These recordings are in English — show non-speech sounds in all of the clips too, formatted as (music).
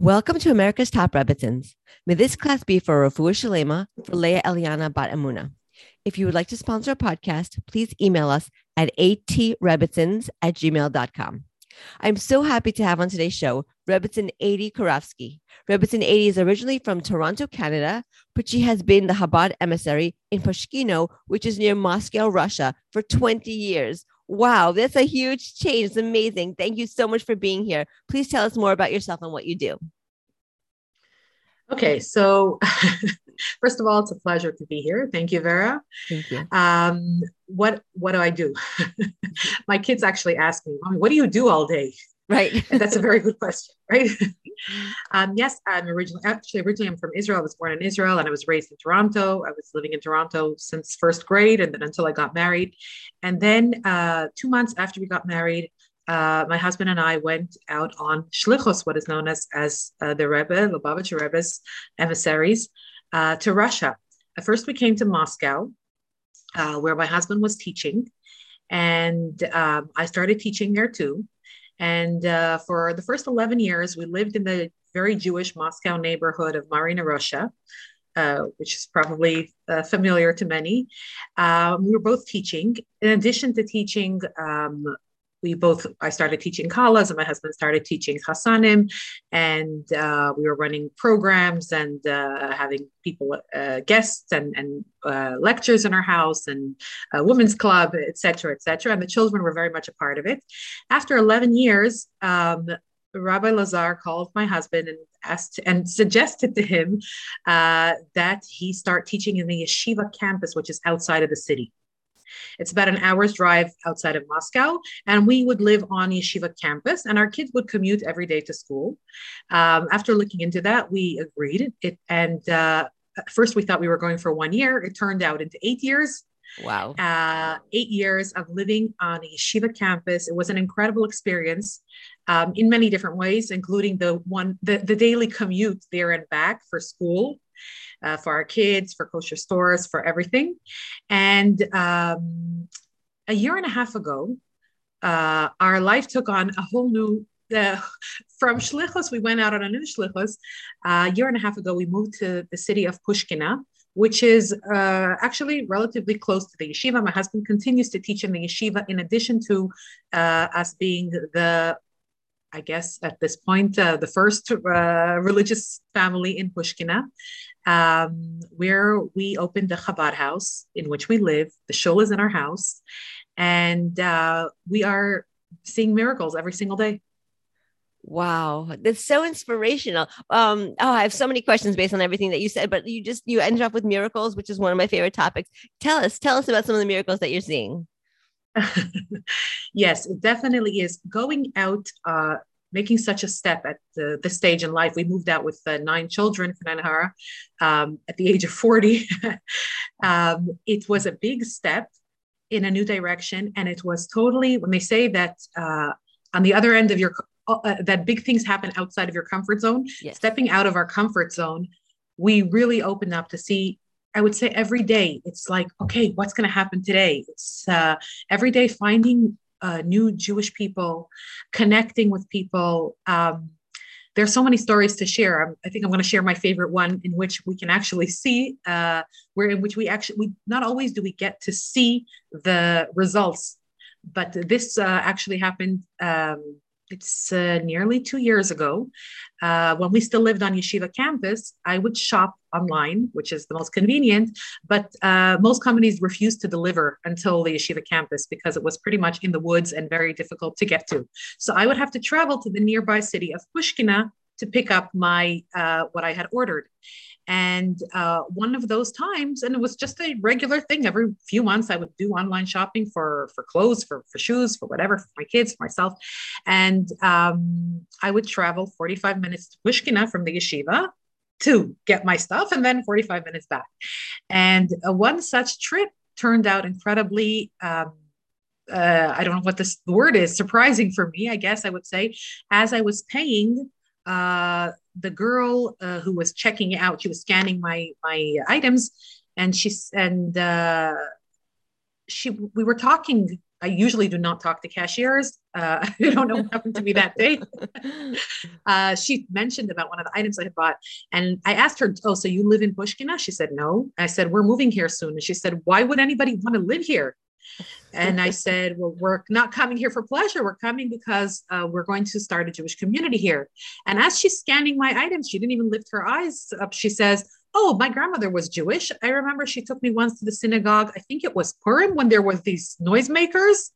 Welcome to America's Top Rebbitzins. May this class be for Refuah Shalema for Leah Eliana Bat Emunah. If you would like to sponsor a podcast, please email us at atrebitzins at gmail.com. I'm so happy to have on today's show Rebbitzin 80 Karofsky. Rebbitzin 80 is originally from Toronto, Canada, but she has been the Chabad emissary in Pushkino, which is near Moscow, Russia, for 20 years. Wow, that's a huge change. It's amazing. Thank you so much for being here. Please tell us more about yourself and what you do. Okay, so (laughs) first of all, it's a pleasure to be here. Thank you, Vera. Thank you. Um, what what do I do? (laughs) My kids actually ask me, what do you do all day?" Right. (laughs) that's a very good question, right? (laughs) um, yes, I'm originally actually originally I'm from Israel. I was born in Israel and I was raised in Toronto. I was living in Toronto since first grade and then until I got married. And then uh, two months after we got married, uh, my husband and I went out on shlichus, what is known as as uh, the Rebbe, Lubavitcher Rebbe's emissaries, uh, to Russia. At first, we came to Moscow, uh, where my husband was teaching, and um, I started teaching there too. And uh, for the first 11 years, we lived in the very Jewish Moscow neighborhood of Marina Roshcha, uh, which is probably uh, familiar to many. Um, we were both teaching. In addition to teaching, um, we both, I started teaching Kallahs and my husband started teaching Chassanim. And uh, we were running programs and uh, having people, uh, guests and, and lectures in our house and a women's club, etc., etc. And the children were very much a part of it. After 11 years, um, Rabbi Lazar called my husband and asked and suggested to him uh, that he start teaching in the yeshiva campus, which is outside of the city. It's about an hour's drive outside of Moscow, and we would live on yeshiva campus, and our kids would commute every day to school. Um, after looking into that, we agreed. It and uh, at first we thought we were going for one year. It turned out into eight years. Wow. Uh, eight years of living on a yeshiva campus. It was an incredible experience um, in many different ways, including the one the, the daily commute there and back for school uh, for our kids, for kosher stores, for everything. And um, a year and a half ago, uh, our life took on a whole new. Uh, (laughs) from Shlichus, we went out on a new Shlichus. Uh, a year and a half ago, we moved to the city of Pushkino, which is uh, actually relatively close to the yeshiva. My husband continues to teach in the yeshiva, in addition to uh, us being the I guess at this point, uh, the first uh, religious family in Pushkino, um, where we opened the Chabad house in which we live. The shul is in our house, and uh, we are seeing miracles every single day. Wow, that's so inspirational. Um, oh, I have so many questions based on everything that you said, but you just you ended off with miracles, which is one of my favorite topics. Tell us, tell us about some of the miracles that you're seeing. (laughs) yes, it definitely is going out uh, making such a step at the, the stage in life. We moved out with uh, nine children for Nanahara um, at the age of 40. (laughs) um, it was a big step in a new direction. And it was totally, when they say that uh, on the other end of your, uh, that big things happen outside of your comfort zone, yes. stepping out of our comfort zone, we really opened up to see I would say every day it's like, okay, what's going to happen today? It's uh, every day finding uh, new Jewish people, connecting with people. Um, there's so many stories to share. I'm, i think I'm going to share my favorite one, in which we can actually (laughs) see uh, where in which we actually we not always do we get to see the results, but this uh, actually happened. Um, it's uh, nearly two years ago. Uh, when we still lived on Yeshiva campus, I would shop online, which is the most convenient, but uh, most companies refused to deliver until the Yeshiva campus because it was pretty much in the woods and very difficult to get to. So I would have to travel to the nearby city of Pushkino to pick up my uh, what I had ordered. And uh, one of those times, and it was just a regular thing. Every few months, I would do online shopping for for clothes, for for shoes, for whatever, for my kids, for myself. And um, I would travel 45 minutes to Pushkino from the yeshiva to get my stuff, and then 45 minutes back. And uh, one such trip turned out incredibly. Um, uh, I don't know what this word is, surprising for me, I guess I would say, as I was paying uh, the girl uh, who was checking out, she was scanning my my items, and she's and uh, she we were talking I usually do not talk to cashiers. Uh, (laughs) I don't know what happened to me that day. (laughs) uh, she mentioned about one of the items I had bought, and I asked her, "Oh, so you live in Pushkino?" She said, "No." I said, "We're moving here soon," and she said, "Why would anybody want to live here?" And I said, Well, we're not coming here for pleasure. We're coming because uh, we're going to start a Jewish community here. And as she's scanning my items, she didn't even lift her eyes up. She says, Oh, my grandmother was Jewish. I remember she took me once to the synagogue. I think it was Purim when there was these noisemakers,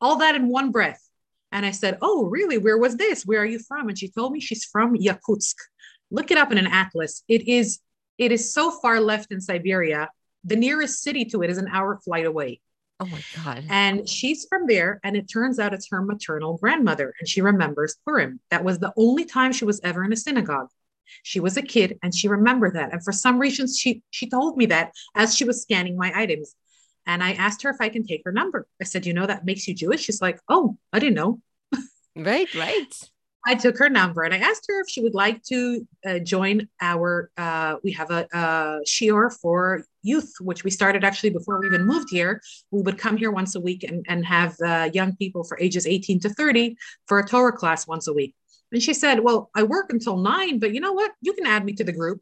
all that in one breath. And I said, Oh, really? Where was this? Where are you from? And she told me she's from Yakutsk. Look it up in an atlas. It is it is so far left in Siberia. The nearest city to it is an hour flight away. Oh my God. And she's from there. And it turns out it's her maternal grandmother. And she remembers Purim. That was the only time she was ever in a synagogue. She was a kid and she remembered that. And for some reason, she, she told me that as she was scanning my items. And I asked her if I can take her number. I said, You know, that makes you Jewish. She's like, Oh, I didn't know. Right, right. I took her number and I asked her if she would like to uh, join our. Uh, we have a, a shiur for youth, which we started actually before we even moved here. We would come here once a week and, and have uh, young people for ages 18 to 30 for a Torah class once a week. And she said, Well, I work until nine, but you know what? You can add me to the group.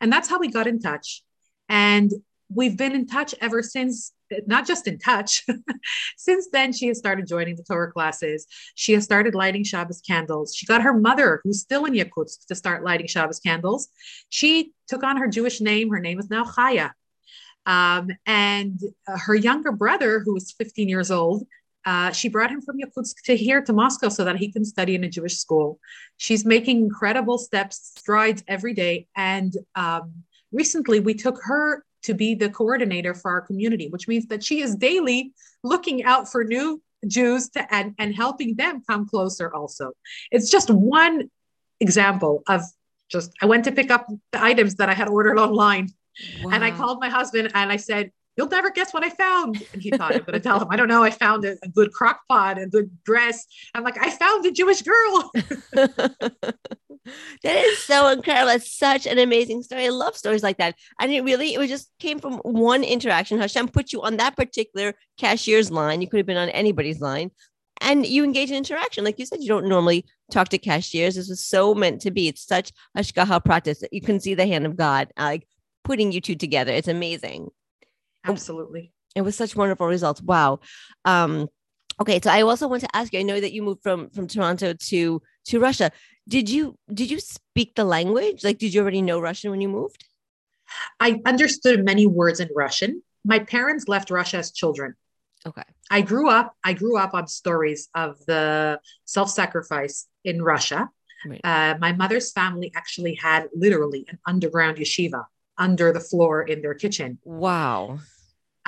And that's how we got in touch. And we've been in touch ever since not just in touch. (laughs) Since then, she has started joining the Torah classes. She has started lighting Shabbos candles. She got her mother, who's still in Yakutsk, to start lighting Shabbos candles. She took on her Jewish name. Her name is now Chaya. Um, and uh, her younger brother, who is 15 years old, uh, she brought him from Yakutsk to here to Moscow so that he can study in a Jewish school. She's making incredible steps, strides every day. And um, recently, we took her to be the coordinator for our community, which means that she is daily looking out for new Jews to, and, and helping them come closer also. It's just one example of just, I went to pick up the items that I had ordered online. Wow. And I called my husband and I said, You'll never guess what I found. And he thought I'm going to tell him, I don't know. I found a, a good crock pot, a good dress. I'm like, I found a Jewish girl. (laughs) (laughs) that is so incredible. It's such an amazing story. I love stories like that. And it really, it was just came from one interaction. Hashem put you on that particular cashier's line. You could have been on anybody's line. And you engage in interaction. Like you said, you don't normally talk to cashiers. This was so meant to be. It's such hashgacha pratis that you can see the hand of God, like putting you two together. It's amazing. Absolutely. It was such wonderful results. Wow. Um, okay, so I also want to ask you. I know that you moved from from Toronto to to Russia did you did you speak the language like did you already know russian when you moved i understood many words in russian my parents left russia as children okay i grew up i grew up on stories of the self-sacrifice in russia right. uh, my mother's family actually had literally an underground yeshiva under the floor in their kitchen wow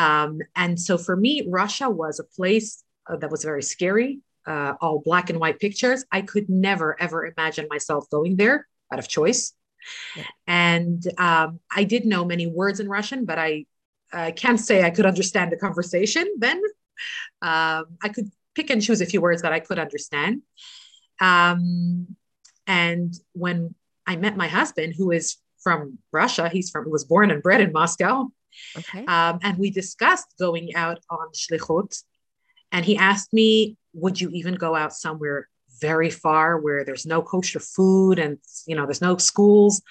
um, and so for me russia was a place uh, that was very scary uh, all black and white pictures. I could never, ever imagine myself going there out of choice. Yeah. And um, I did know many words in Russian, but I, I can't say I could understand the conversation then. Um, I could pick and choose a few words that I could understand. Um, and when I met my husband, who is from Russia, he's from was born and bred in Moscow. Okay. Um, and we discussed going out on shlichut. And he asked me would you even go out somewhere very far where there's no kosher food and you know there's no schools?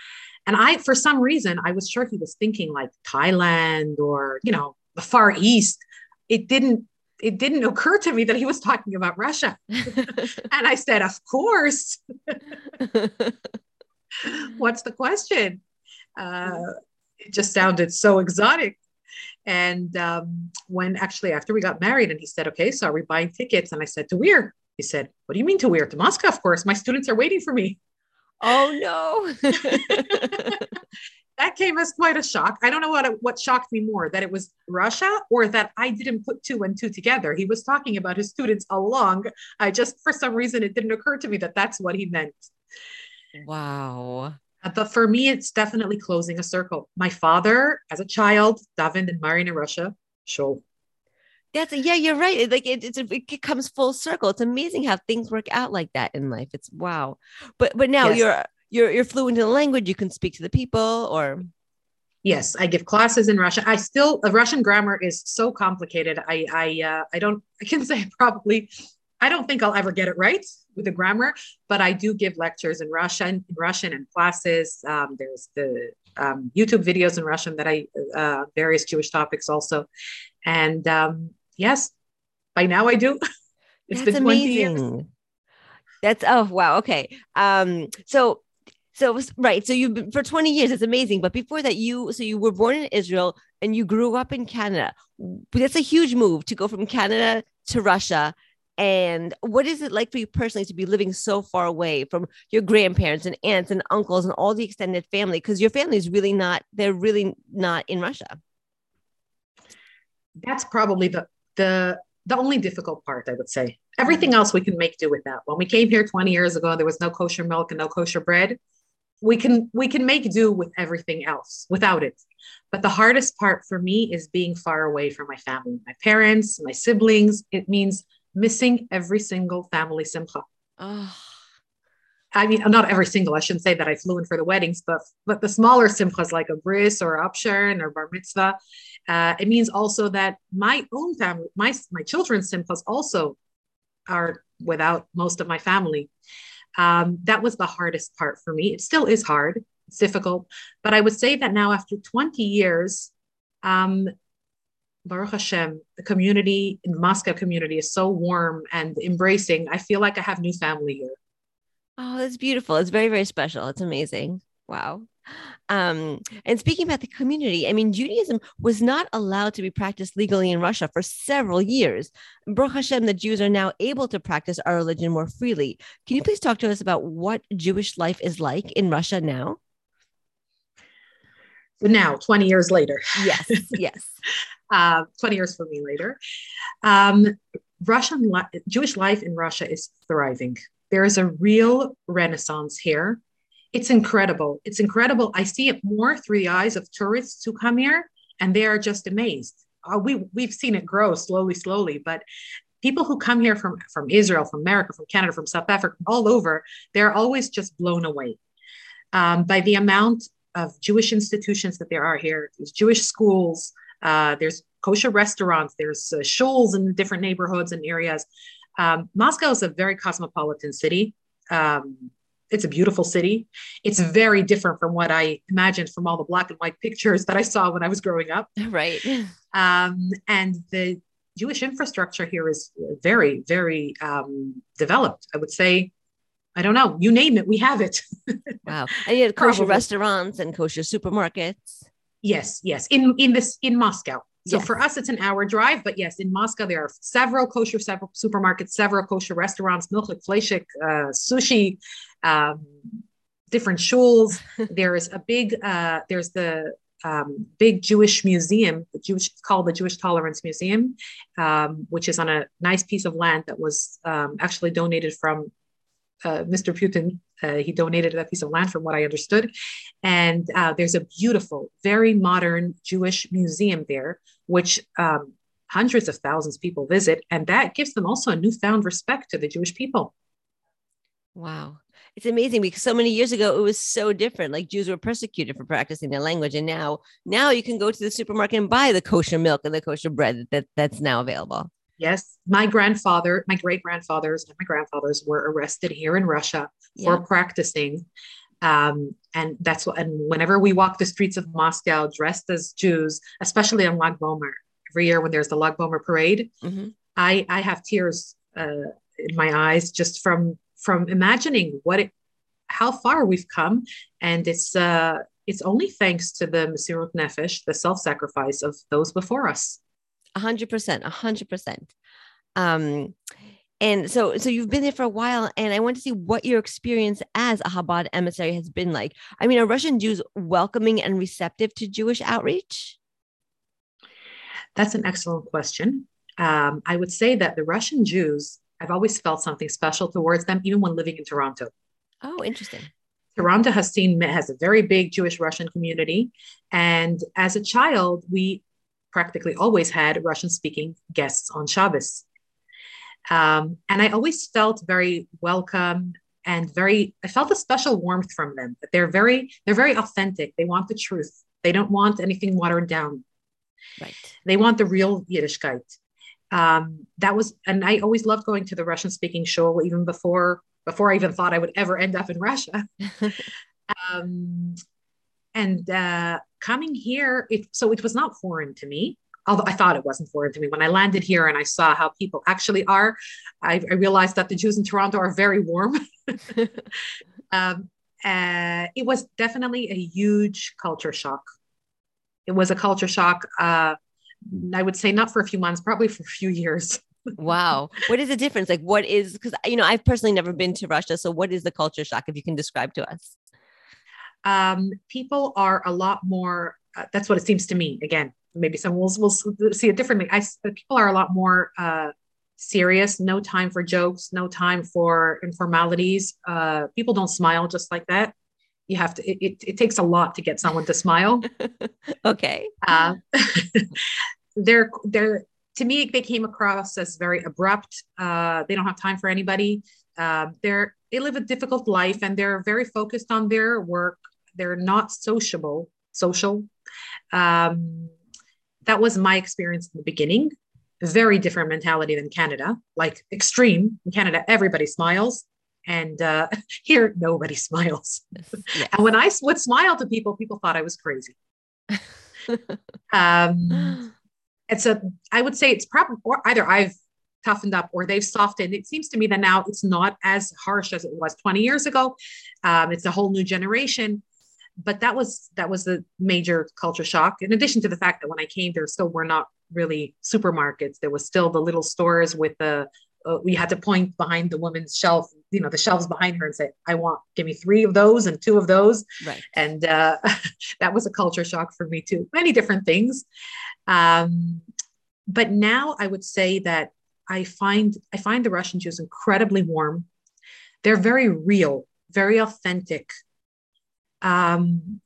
And i for some reason i was sure he was thinking like thailand or you know the far east. It didn't it didn't occur to me that he was talking about russia. (laughs) And i said of course. (laughs) What's the question? Uh, it just sounded so exotic and um, when actually after we got married, and he said, "Okay, so are we buying tickets?" And I said, "To where?" He said, "What do you mean to where? To Moscow, of course. My students are waiting for me." Oh no. (laughs) that came as quite a shock. I don't know what what shocked me more that it was Russia or that I didn't put two and two together. He was talking about his students along. I just for some reason it didn't occur to me that that's what he meant. Wow. Uh, but for me, it's definitely closing a circle. My father, as a child, davened and married in Russia. Sure. That's yeah, you're right. like it, it comes full circle. It's amazing how things work out like that in life. It's wow. But but now yes. you're you're you're fluent in the language. You can speak to the people, or Yes, I give classes in Russia. I still Russian grammar is so complicated. I I uh, I don't I can (laughs) say probably I don't think I'll ever get it right with the grammar, but I do give lectures in Russian, in Russian and classes. Um, there's the um, YouTube videos in Russian that I uh, various Jewish topics also, and um, yes, by now I do. (laughs) it's That's been 20 amazing. years. That's oh wow okay. Um, so so right so you've been for 20 years it's amazing but before that you so you were born in israel and you grew up in canada that's a huge move to go from canada to russia and what is it like for you personally to be living so far away from your grandparents and aunts and uncles and all the extended family? Because your family is really not, they're really not in Russia. That's probably the, the, the only difficult part, I would say. Everything mm-hmm. else we can make do with that. When we came here 20 years ago, there was no kosher milk and no kosher bread. We can we can make do with everything else without it. But the hardest part for me is being far away from my family, my parents, my siblings. It means missing every single family simcha. Oh. I mean, not every single. I shouldn't say that I flew in for the weddings, but but the smaller simchas like a bris or upshern or bar mitzvah. Uh, it means also that my own family, my my children's simchas also are without most of my family. Um, that was the hardest part for me. It still is hard. It's difficult, but I would say that now after 20 years, um, Baruch Hashem, the community in Moscow community is so warm and embracing. I feel like I have new family here. Oh, that's beautiful. It's very, very special. It's amazing. Wow. Um, and speaking about the community, I mean, Judaism was not allowed to be practiced legally in Russia for several years. Baruch Hashem, the Jews are now able to practice our religion more freely. Can you please talk to us about what Jewish life is like in Russia now? Now, 20 years later. Yes, (laughs) yes. Uh, 20 years for me later. Um, Russian li- Jewish life in Russia is thriving. There is a real renaissance here. It's incredible. It's incredible. I see it more through the eyes of tourists who come here, and they are just amazed. Uh, we we've seen it grow slowly, slowly, but people who come here from from Israel, from America, from Canada, from South Africa, all over, they're always just blown away um, by the amount of Jewish institutions that there are here. There's Jewish schools, uh, there's kosher restaurants. There's uh, shuls in different neighborhoods and areas. Um, Moscow is a very cosmopolitan city. Um, it's a beautiful city. It's very different from what I imagined from all the black and white pictures that I saw when I was growing up. (laughs) Right. Um, and the Jewish infrastructure here is very, very um, developed. I would say, I don't know, you name it, we have it. (laughs) wow. And you have kosher restaurants and kosher supermarkets. Yes, yes. In in this in Moscow. So yes. for us, it's an hour drive, but yes, in Moscow there are several kosher several supermarkets, several kosher restaurants, milchik, fleshik, uh, sushi, um, different shuls. (laughs) there is a big, uh, there's the um, big Jewish museum, the Jewish called the Jewish Tolerance Museum, um, which is on a nice piece of land that was um, actually donated from uh, Mr. Putin. Uh, he donated that piece of land, from what I understood. And uh, there's a beautiful, very modern Jewish museum there, which um, hundreds of thousands of people visit. And that gives them also a newfound respect to the Jewish people. Wow. It's amazing because so many years ago it was so different. Like Jews were persecuted for practicing their language, and now now you can go to the supermarket and buy the kosher milk and the kosher bread that that's now available. Yes, my grandfather, my great grandfathers, and my grandfathers were arrested here in Russia for practicing. Um, and that's what, and whenever we walk the streets of Moscow dressed as Jews, especially on Lag B'Omer, every year when there's the Lag B'Omer parade, mm-hmm. I, I have tears uh, in my eyes just from from imagining what it, how far we've come, and it's uh, it's only thanks to the Mesirut Nefesh, the self-sacrifice of those before us. A hundred percent, a hundred percent. Um, and so, so you've been there for a while, and I want to see what your experience as a Chabad emissary has been like. I mean, are Russian Jews welcoming and receptive to Jewish outreach? That's an excellent question. Um, I would say that the Russian Jews, I've always felt something special towards them, even when living in Toronto. Oh, interesting. Toronto has seen has a very big Jewish Russian community, and as a child, we practically always had Russian speaking guests on Shabbos. Um, and I always felt very welcome and very, I felt a special warmth from them. That they're very, they're very authentic. They want the truth. They don't want anything watered down. Right. They want the real Yiddishkeit. Um, that was, and I always loved going to the Russian speaking show even before before I even thought I would ever end up in Russia. (laughs) um, and uh, coming here, it, so it was not foreign to me although I thought it wasn't foreign to me. When I landed here and I saw how people actually are, I, I realized that the Jews in Toronto are very warm. (laughs) (laughs) um, uh, it was definitely a huge culture shock. It was a culture shock. Uh, I would say not for a few months, probably for a few years. (laughs) wow. What is the difference? Like, what is, because, you know, I've personally never been to Russia. So, what is the culture shock, if you can describe to us? Um, people are a lot more, uh, that's what it seems to me. Again, maybe some will, will see it differently. I, people are a lot more uh, serious, no time for jokes, no time for informalities. Uh, people don't smile just like that. You have to, it, it, it takes a lot to get someone to smile. (laughs) okay. Uh, (laughs) they're, they're, to me, they came across as very abrupt. Uh, they don't have time for anybody. Uh, they're, they live a difficult life and they're very focused on their work. They're not sociable, social. Um, that was my experience in the beginning very different mentality than Canada, like extreme. In Canada, everybody smiles, and uh, (laughs) here nobody smiles. Yes. And when I would smile to people, people thought I was crazy. (laughs) um, and so I would say it's probably or either I've toughened up or they've softened. It seems to me that now it's not as harsh as it was 20 years ago. Um, it's a whole new generation. But that was that was the major culture shock. In addition to the fact that when i came there still were not really supermarkets. There was still the little stores with the uh, we had to point behind the woman's shelf you know the shelves behind her and say i want give me three of those and two of those. Right. And uh, (laughs) that was a culture shock for me too. Many different things. Um, but now i would say that i find i find the russian jews incredibly warm. They're very real very authentic. Um,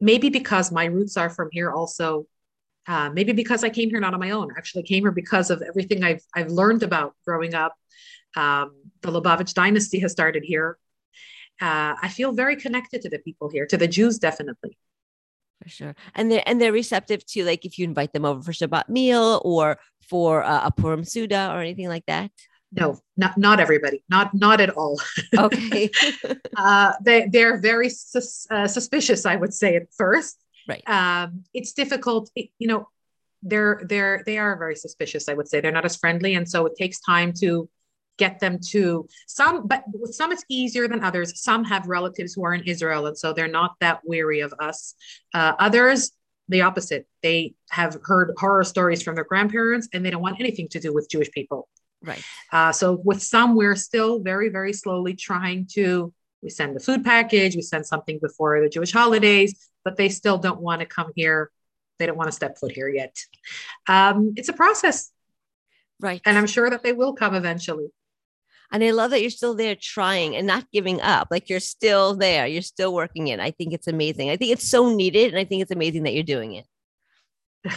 maybe because my roots are from here also. Uh, maybe because i came here not on my own. I actually came here because of everything i've, I've learned about growing up. Um, the lubavitch dynasty has started here. Uh, i feel very connected to the people here to the jews definitely for sure. And they're and they're receptive to like if you invite them over for shabbat meal or for uh, a purim seudah or anything like that? No not not everybody. Not not at all. (laughs) Okay. (laughs) Uh, they they're very sus, uh, suspicious i would say at first. Right. Um, it's difficult it, you know they're they're they are very suspicious i would say. They're not as friendly and so it takes time to get them to some but with some it's easier than others some have relatives who are in israel and so they're not that weary of us uh, others the opposite they have heard horror stories from their grandparents and they don't want anything to do with jewish people Right. Uh, so with some, we're still very, very slowly trying to. We send the food package, we send something before the Jewish holidays, but they still don't want to come here. They don't want to step foot here yet. Um, it's a process. Right. And I'm sure that they will come eventually. And I love that you're still there trying and not giving up. Like you're still there, you're still working it. I think it's amazing. I think it's so needed. And I think it's amazing that you're doing it. (laughs)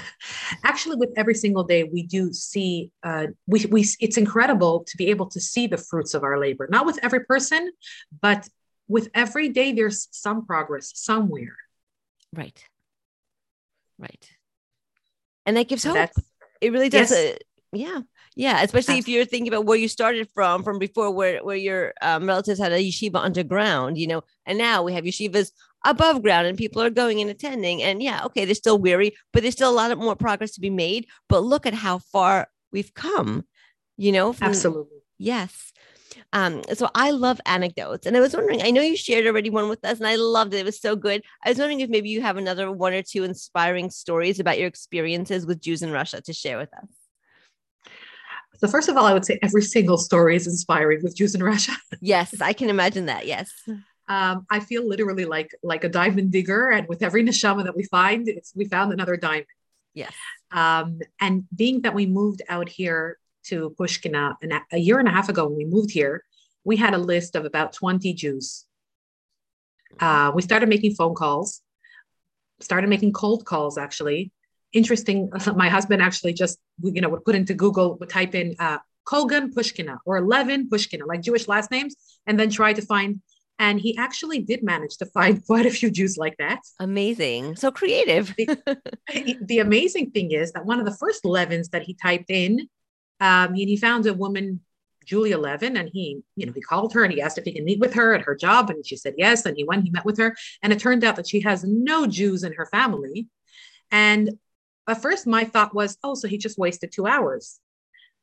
actually with every single day we do see uh, we, we it's incredible to be able to see the fruits of our labor not with every person but with every day there's some progress somewhere right right and that gives hope That's, it really does yes. yeah yeah especially if you're thinking about where you started from from before where where your um, relatives had a yeshiva underground you know and now we have yeshivas above ground and people are going and attending. And yeah, okay, they're still weary, but there's still a lot of more progress to be made. But look at how far we've come, you know? From, Absolutely. Yes. Um, so I love anecdotes. And I was wondering, I know you shared already one with us and I loved it. It was so good. I was wondering if maybe you have another one or two inspiring stories about your experiences with Jews in Russia to share with us. So first of all, I would say every single story is inspiring with Jews in Russia. (laughs) yes, I can imagine that. Yes um, I feel literally like like a diamond digger, and with every neshama that we find, it's we found another diamond. Yes. Um, and being that we moved out here to Pushkino an, a year and a half ago when we moved here, we had a list of about 20 Jews. Uh, we started making phone calls, started making cold calls actually. Interesting. (laughs) My husband actually just, you know, would put into Google, would type in uh, Kogan Pushkino or Levin Pushkino, like Jewish last names, and then try to find And he actually did manage to find (laughs) quite a few Jews like that. Amazing. So creative. the, (laughs) the, amazing thing is that one of the first Levins that he typed in, um, he, he found a woman, Julia Levin, and he, you know, he called her and he asked if he can meet with her at her job. And she said yes. And he went, he met with her. And it turned out that she has no Jews in her family. And at first, my thought was, oh, so he just wasted two hours.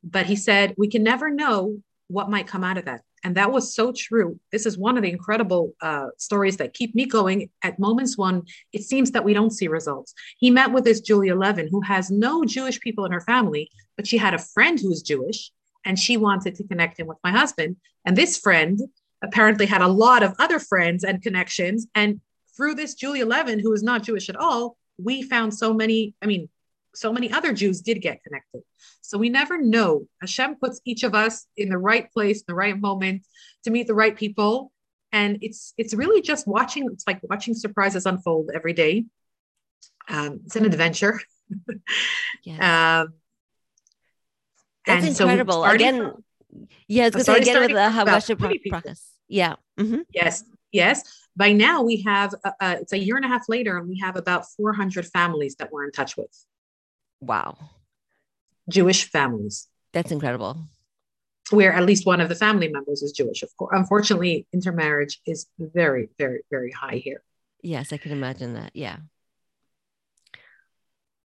But he said, we can never know what might come out of that. And that was so true. This is one of the incredible uh, stories that keep me going at moments when it seems that we don't see results. He met with this Julia Levin, who has no Jewish people in her family, but she had a friend who is Jewish, and she wanted to connect him with my husband. And this friend apparently had a lot of other friends and connections. And through this Julia Levin, who is not Jewish at all, we found so many, I mean, so many other Jews did get connected. So we never know. Hashem puts each of us in the right place, the right moment to meet the right people. And it's it's really just watching, it's like watching surprises unfold every day. Um, it's an adventure. (laughs) yes. um, That's incredible. So again, yeah, it's because again with the Havash process. Yeah. Mm-hmm. Yes. Yes. By now we have, uh, uh, it's a year and a half later, and we have about 400 families that we're in touch with. Wow. Jewish families. That's incredible. Where at least one of the family members is Jewish. Of course, unfortunately, intermarriage is very, very, very high here. Yes, I can imagine that. Yeah.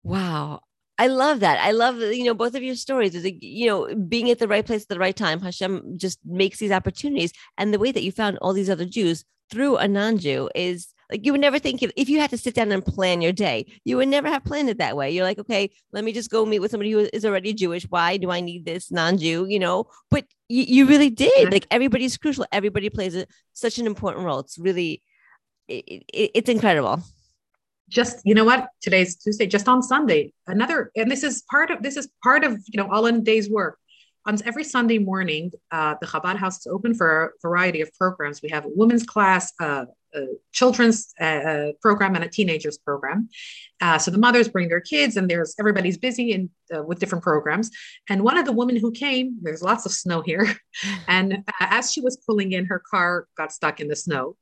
Wow. I love that. I love you know both of your stories. Is you know being at the right place at the right time. Hashem just makes these opportunities, and the way that you found all these other Jews through a non-Jew is like you would never think if, if you had to sit down and plan your day, you would never have planned it that way. You're like, okay, let me just go meet with somebody who is already Jewish. Why do I need this non-Jew? You know, but you, you really did. Like everybody's crucial. Everybody plays a, such an important role. It's really, it, it, it's incredible. Just you know what? Today's Tuesday. Just on Sunday, another, and this is part of this is part of you know all in day's work on every Sunday morning, uh, the Chabad House is open for a variety of programs. We have a women's class, uh, children's program and a teenagers program. Uh, so the mothers bring their kids, and there's everybody's busy and uh, with different programs. And one of the women who came, there's lots of snow here, (laughs) and uh, as she was pulling in, her car got stuck in the snow,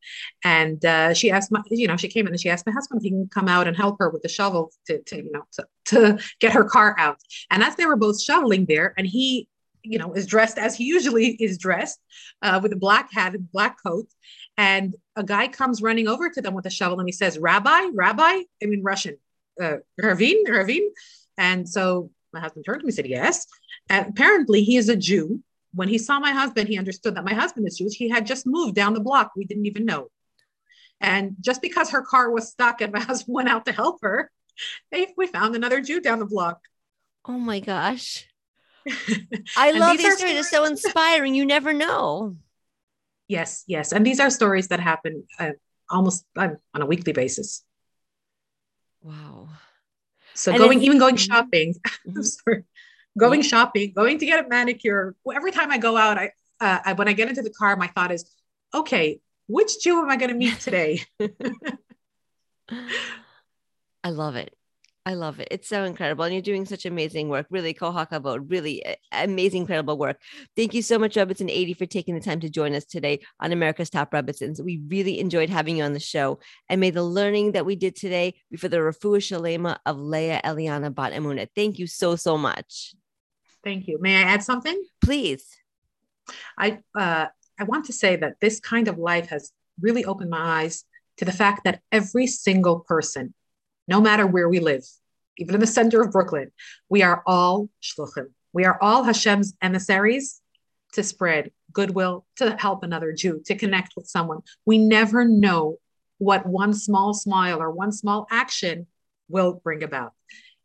and she asked my, you know, she came in and she asked my husband if he can come out and help her with the shovel to, to you know, to, to get her car out. And as they were both shoveling there, and he you know, is dressed as he usually (laughs) is dressed, uh, with a black hat and black coat. And a guy comes running over to them with a shovel and he says, Rabbi, Rabbi, I mean Russian, uh, Ravin, Ravin. And so my husband turned to me and said, Yes. And apparently he is a Jew. When he saw my husband, he understood that my husband is Jewish. He had just moved down the block. We didn't even know. And just because her car was stuck and my (laughs) husband went out to help her, they, we found another Jew down the block. Oh my gosh. (laughs) I love these, stories. It's so inspiring. You never know. Yes, yes. And these are stories that happen uh, almost uh, on a weekly basis. Wow. So and going, even going shopping, (laughs) mm-hmm. sorry, going yeah. shopping, going to get a manicure. Every time I go out, I, uh, I when I get into the car, my thought is, okay, which Jew am I going to meet today? (laughs) I love it. I love it. It's so incredible. And you're doing such amazing work. Really, Kol HaKavod, really amazing, incredible work. Thank you so much, Rebbitzin 80, for taking the time to join us today on America's Top Rebbitzins. We really enjoyed having you on the show. And may the learning that we did today be for the Refuah Shalema of Leah Eliana Bat Emunah. Thank you so, so much. Thank you. May I add something? Please. I, uh, I want to say that this kind of life has really opened my eyes to the fact that every single person no matter where we live, even in the center of Brooklyn, we are all shluchim. We are all Hashem's emissaries to spread goodwill, to help another Jew, to connect with someone. We never know what one small smile or one small action will bring about.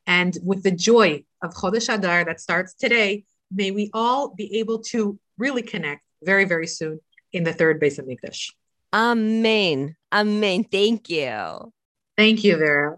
And with the joy of Chodesh Adar that starts today, may we all be able to really connect very, very soon in the third Beis HaMikdash. Amen. Amen. Thank you. Thank you, Vera.